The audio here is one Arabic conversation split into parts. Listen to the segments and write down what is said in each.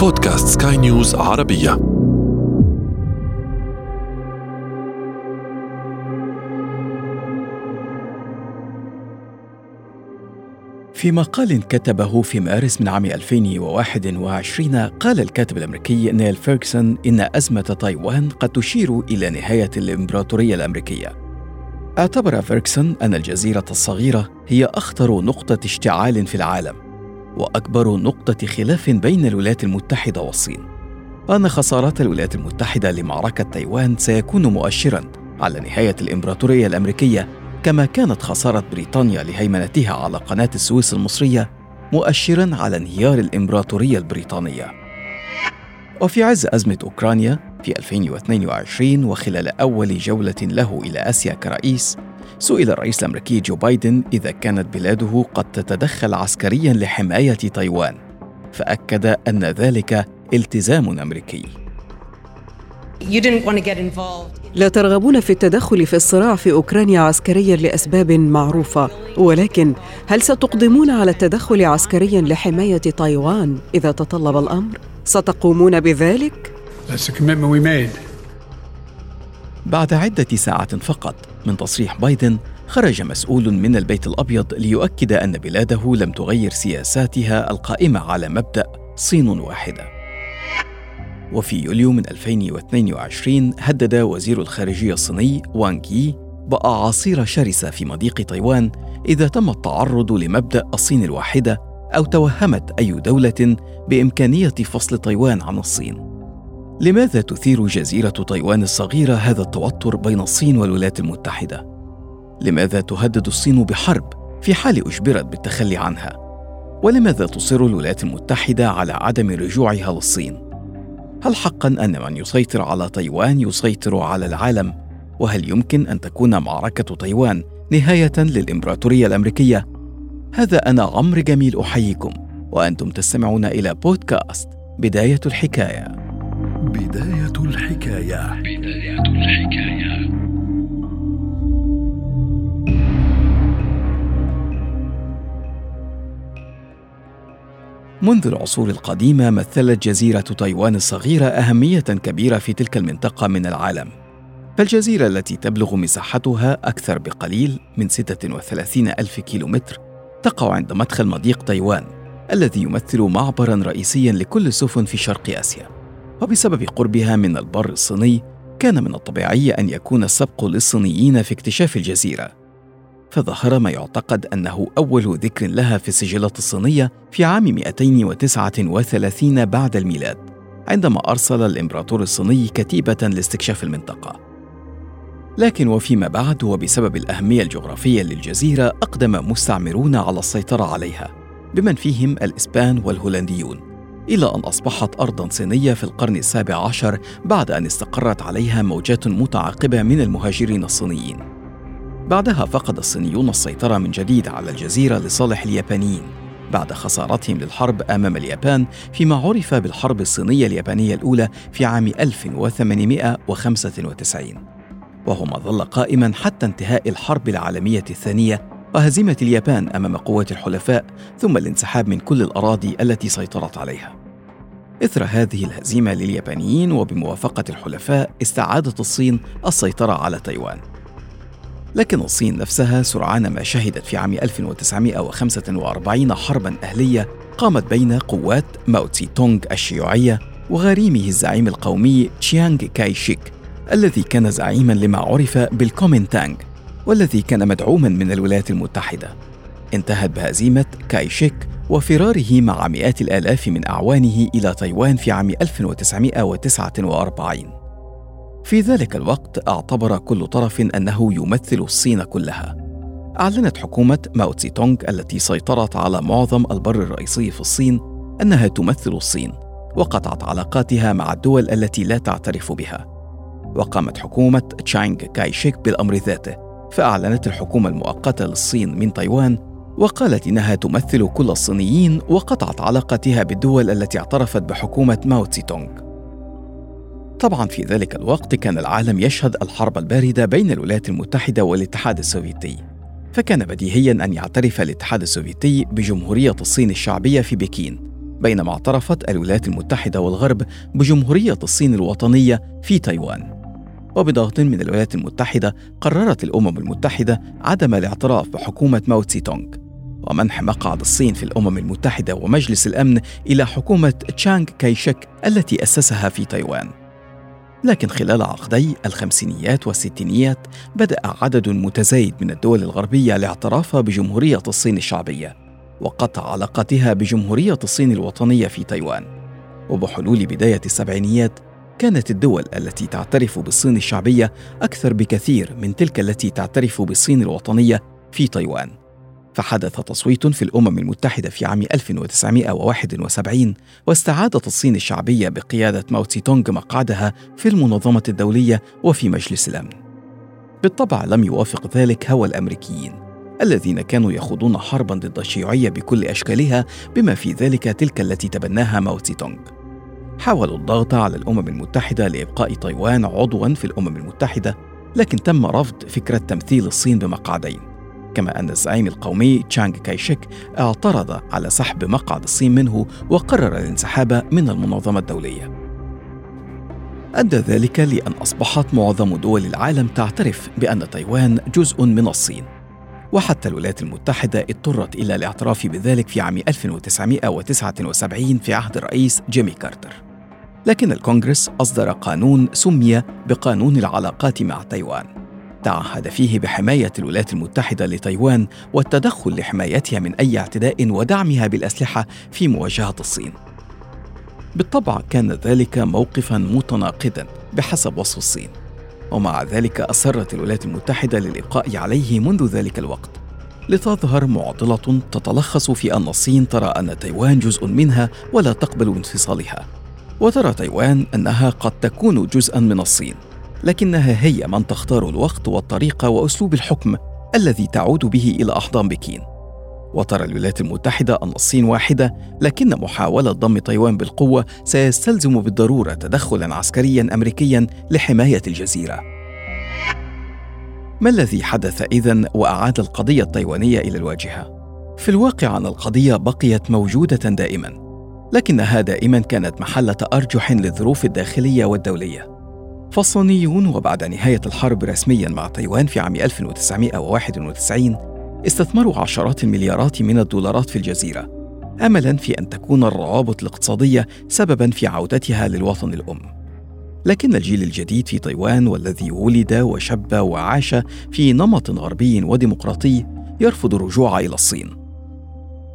بودكاست سكاي نيوز عربية في مقال كتبه في مارس من عام 2021 قال الكاتب الأمريكي نيل فيرغسون إن أزمة تايوان قد تشير إلى نهاية الإمبراطورية الأمريكية. أعتبر فيرغسون أن الجزيرة الصغيرة هي أخطر نقطة اشتعال في العالم وأكبر نقطة خلاف بين الولايات المتحدة والصين. وان خسارات الولايات المتحدة لمعركة تايوان سيكون مؤشرا على نهاية الإمبراطورية الأمريكية كما كانت خسارة بريطانيا لهيمنتها على قناة السويس المصرية مؤشرا على انهيار الإمبراطورية البريطانية. وفي عز أزمة أوكرانيا في 2022 وخلال أول جولة له إلى آسيا كرئيس سئل الرئيس الأمريكي جو بايدن إذا كانت بلاده قد تتدخل عسكريا لحماية تايوان فأكد أن ذلك التزام أمريكي. لا ترغبون في التدخل في الصراع في أوكرانيا عسكريا لأسباب معروفة ولكن هل ستقدمون على التدخل عسكريا لحماية تايوان إذا تطلب الأمر؟ ستقومون بذلك؟ بعد عدة ساعات فقط من تصريح بايدن خرج مسؤول من البيت الأبيض ليؤكد أن بلاده لم تغير سياساتها القائمة على مبدأ صين واحدة. وفي يوليو من 2022 هدد وزير الخارجية الصيني وانغ يي بأعاصير شرسة في مضيق تايوان إذا تم التعرض لمبدأ الصين الواحدة أو توهمت أي دولة بإمكانية فصل تايوان عن الصين. لماذا تثير جزيرة تايوان الصغيرة هذا التوتر بين الصين والولايات المتحدة؟ لماذا تهدد الصين بحرب في حال أجبرت بالتخلي عنها؟ ولماذا تصر الولايات المتحدة على عدم رجوعها للصين؟ هل حقا أن من يسيطر على تايوان يسيطر على العالم؟ وهل يمكن أن تكون معركة تايوان نهاية للإمبراطورية الأمريكية؟ هذا أنا عمرو جميل أحييكم وأنتم تستمعون إلى بودكاست بداية الحكاية بداية الحكاية. بداية الحكاية منذ العصور القديمة مثلت جزيرة تايوان الصغيرة أهمية كبيرة في تلك المنطقة من العالم. فالجزيرة التي تبلغ مساحتها أكثر بقليل من 36 ألف كيلومتر تقع عند مدخل مضيق تايوان الذي يمثل معبرا رئيسيا لكل السفن في شرق آسيا. وبسبب قربها من البر الصيني كان من الطبيعي أن يكون السبق للصينيين في اكتشاف الجزيرة. فظهر ما يعتقد أنه أول ذكر لها في السجلات الصينية في عام 239 بعد الميلاد عندما أرسل الإمبراطور الصيني كتيبة لاستكشاف المنطقة. لكن وفيما بعد وبسبب الأهمية الجغرافية للجزيرة أقدم مستعمرون على السيطرة عليها بمن فيهم الإسبان والهولنديون. إلى أن أصبحت أرضا صينية في القرن السابع عشر بعد أن استقرت عليها موجات متعاقبة من المهاجرين الصينيين. بعدها فقد الصينيون السيطرة من جديد على الجزيرة لصالح اليابانيين بعد خسارتهم للحرب أمام اليابان فيما عرف بالحرب الصينية اليابانية الأولى في عام 1895 وهو ما ظل قائما حتى انتهاء الحرب العالمية الثانية وهزيمة اليابان أمام قوات الحلفاء ثم الانسحاب من كل الأراضي التي سيطرت عليها. إثر هذه الهزيمة لليابانيين وبموافقة الحلفاء استعادت الصين السيطرة على تايوان. لكن الصين نفسها سرعان ما شهدت في عام 1945 حربا أهلية قامت بين قوات ماو تسي تونغ الشيوعية وغريمه الزعيم القومي تشيانغ كاي شيك الذي كان زعيما لما عرف بالكومينتانغ والذي كان مدعوما من الولايات المتحدة. انتهت بهزيمة كايشيك وفراره مع مئات الآلاف من أعوانه إلى تايوان في عام 1949 في ذلك الوقت اعتبر كل طرف أنه يمثل الصين كلها. أعلنت حكومة ماو تسي تونغ التي سيطرت على معظم البر الرئيسي في الصين أنها تمثل الصين وقطعت علاقاتها مع الدول التي لا تعترف بها. وقامت حكومة تشانغ كايشيك بالأمر ذاته فأعلنت الحكومة المؤقتة للصين من تايوان وقالت إنها تمثل كل الصينيين وقطعت علاقتها بالدول التي اعترفت بحكومة ماو تسي تونغ طبعا في ذلك الوقت كان العالم يشهد الحرب الباردة بين الولايات المتحدة والاتحاد السوفيتي فكان بديهيا أن يعترف الاتحاد السوفيتي بجمهورية الصين الشعبية في بكين بينما اعترفت الولايات المتحدة والغرب بجمهورية الصين الوطنية في تايوان. وبضغط من الولايات المتحدة قررت الأمم المتحدة عدم الاعتراف بحكومة ماو تسي تونغ ومنح مقعد الصين في الأمم المتحدة ومجلس الأمن إلى حكومة تشانغ كايشك التي أسسها في تايوان. لكن خلال عقدي الخمسينيات والستينيات بدأ عدد متزايد من الدول الغربية الاعتراف بجمهورية الصين الشعبية وقطع علاقتها بجمهورية الصين الوطنية في تايوان. وبحلول بداية السبعينيات كانت الدول التي تعترف بالصين الشعبية أكثر بكثير من تلك التي تعترف بالصين الوطنية في تايوان فحدث تصويت في الأمم المتحدة في عام 1971 واستعادت الصين الشعبية بقيادة ماو تسي تونغ مقعدها في المنظمة الدولية وفي مجلس الأمن. بالطبع لم يوافق ذلك هوى الأمريكيين الذين كانوا يخوضون حربا ضد الشيوعية بكل أشكالها بما في ذلك تلك التي تبناها ماو تسي تونغ. حاولوا الضغط على الأمم المتحدة لإبقاء تايوان عضوا في الأمم المتحدة لكن تم رفض فكرة تمثيل الصين بمقعدين كما أن الزعيم القومي تشانغ كايشيك اعترض على سحب مقعد الصين منه وقرر الانسحاب من المنظمة الدولية. أدى ذلك لأن أصبحت معظم دول العالم تعترف بأن تايوان جزء من الصين. وحتى الولايات المتحدة اضطرت إلى الاعتراف بذلك في عام 1979 في عهد الرئيس جيمي كارتر. لكن الكونغرس أصدر قانون سمي بقانون العلاقات مع تايوان. تعهد فيه بحماية الولايات المتحدة لتايوان والتدخل لحمايتها من أي اعتداء ودعمها بالأسلحة في مواجهة الصين. بالطبع كان ذلك موقفا متناقضا بحسب وصف الصين. ومع ذلك أصرت الولايات المتحدة للإبقاء عليه منذ ذلك الوقت. لتظهر معضلة تتلخص في أن الصين ترى أن تايوان جزء منها ولا تقبل انفصالها. وترى تايوان أنها قد تكون جزءا من الصين لكنها هي من تختار الوقت والطريقة وأسلوب الحكم الذي تعود به إلى أحضان بكين. وترى الولايات المتحدة أن الصين واحدة لكن محاولة ضم تايوان بالقوة سيستلزم بالضرورة تدخلا عسكريا امريكيا لحماية الجزيرة. ما الذي حدث اذن وأعاد القضية التايوانية إلى الواجهة؟ في الواقع أن القضية بقيت موجودة دائما. لكنها دائما كانت محل تارجح للظروف الداخلية والدولية. فالصينيون وبعد نهاية الحرب رسميا مع تايوان في عام 1991 استثمروا عشرات المليارات من الدولارات في الجزيرة املا في أن تكون الروابط الاقتصادية سببا في عودتها للوطن الأم. لكن الجيل الجديد في تايوان والذي ولد وشب وعاش في نمط غربي وديمقراطي يرفض الرجوع إلى الصين.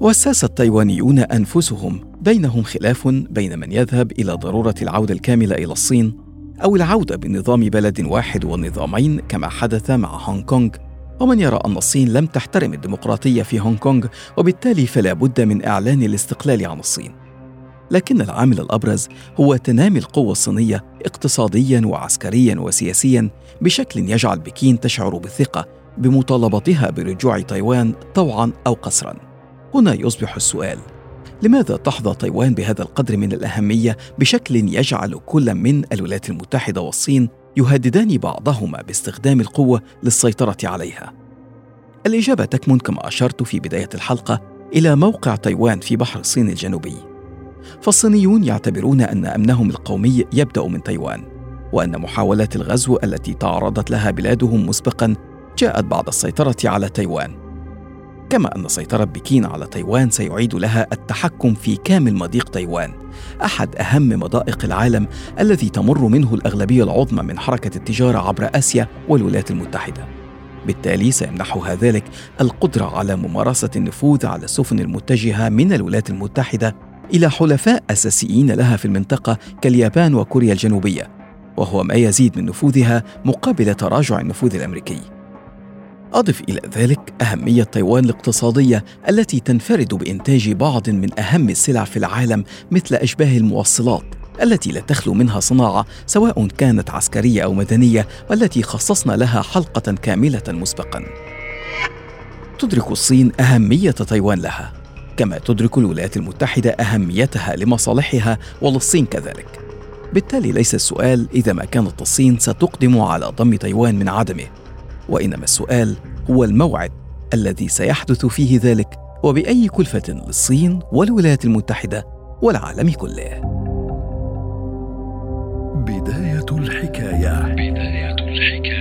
واسس التايوانيون أنفسهم بينهم خلاف بين من يذهب إلى ضرورة العودة الكاملة إلى الصين أو العودة بنظام بلد واحد ونظامين كما حدث مع هونغ كونغ. ومن يرى أن الصين لم تحترم الديمقراطية في هونغ كونغ وبالتالي فلا بد من إعلان الاستقلال عن الصين. لكن العامل الأبرز هو تنامي القوة الصينية اقتصاديا وعسكريا وسياسيا بشكل يجعل بكين تشعر بالثقة بمطالبتها برجوع تايوان طوعا أو قسرا. هنا يصبح السؤال لماذا تحظى تايوان بهذا القدر من الأهمية بشكل يجعل كل من الولايات المتحدة والصين يهددان بعضهما باستخدام القوة للسيطرة عليها؟ الإجابة تكمن كما أشرت في بداية الحلقة إلى موقع تايوان في بحر الصين الجنوبي. فالصينيون يعتبرون أن أمنهم القومي يبدأ من تايوان، وأن محاولات الغزو التي تعرضت لها بلادهم مسبقا جاءت بعد السيطرة على تايوان كما أن سيطرة بكين على تايوان سيعيد لها التحكم في كامل مضيق تايوان أحد أهم مضائق العالم الذي تمر منه الأغلبية العظمى من حركة التجارة عبر آسيا والولايات المتحدة. بالتالي سيمنحها ذلك القدرة على ممارسة النفوذ على السفن المتجهة من الولايات المتحدة إلى حلفاء أساسيين لها في المنطقة كاليابان وكوريا الجنوبية وهو ما يزيد من نفوذها مقابل تراجع النفوذ الأمريكي. أضف إلى ذلك أهمية تايوان الاقتصادية التي تنفرد بإنتاج بعض من أهم السلع في العالم مثل أشباه الموصلات التي لا تخلو منها صناعة سواء كانت عسكرية أو مدنية والتي خصصنا لها حلقة كاملة مسبقا. تدرك الصين أهمية تايوان لها، كما تدرك الولايات المتحدة أهميتها لمصالحها وللصين كذلك. بالتالي ليس السؤال إذا ما كانت الصين ستقدم على ضم تايوان من عدمه، وإنما السؤال هو الموعد الذي سيحدث فيه ذلك وبأي كلفة للصين والولايات المتحدة والعالم كله. بداية الحكاية. بداية الحكاية.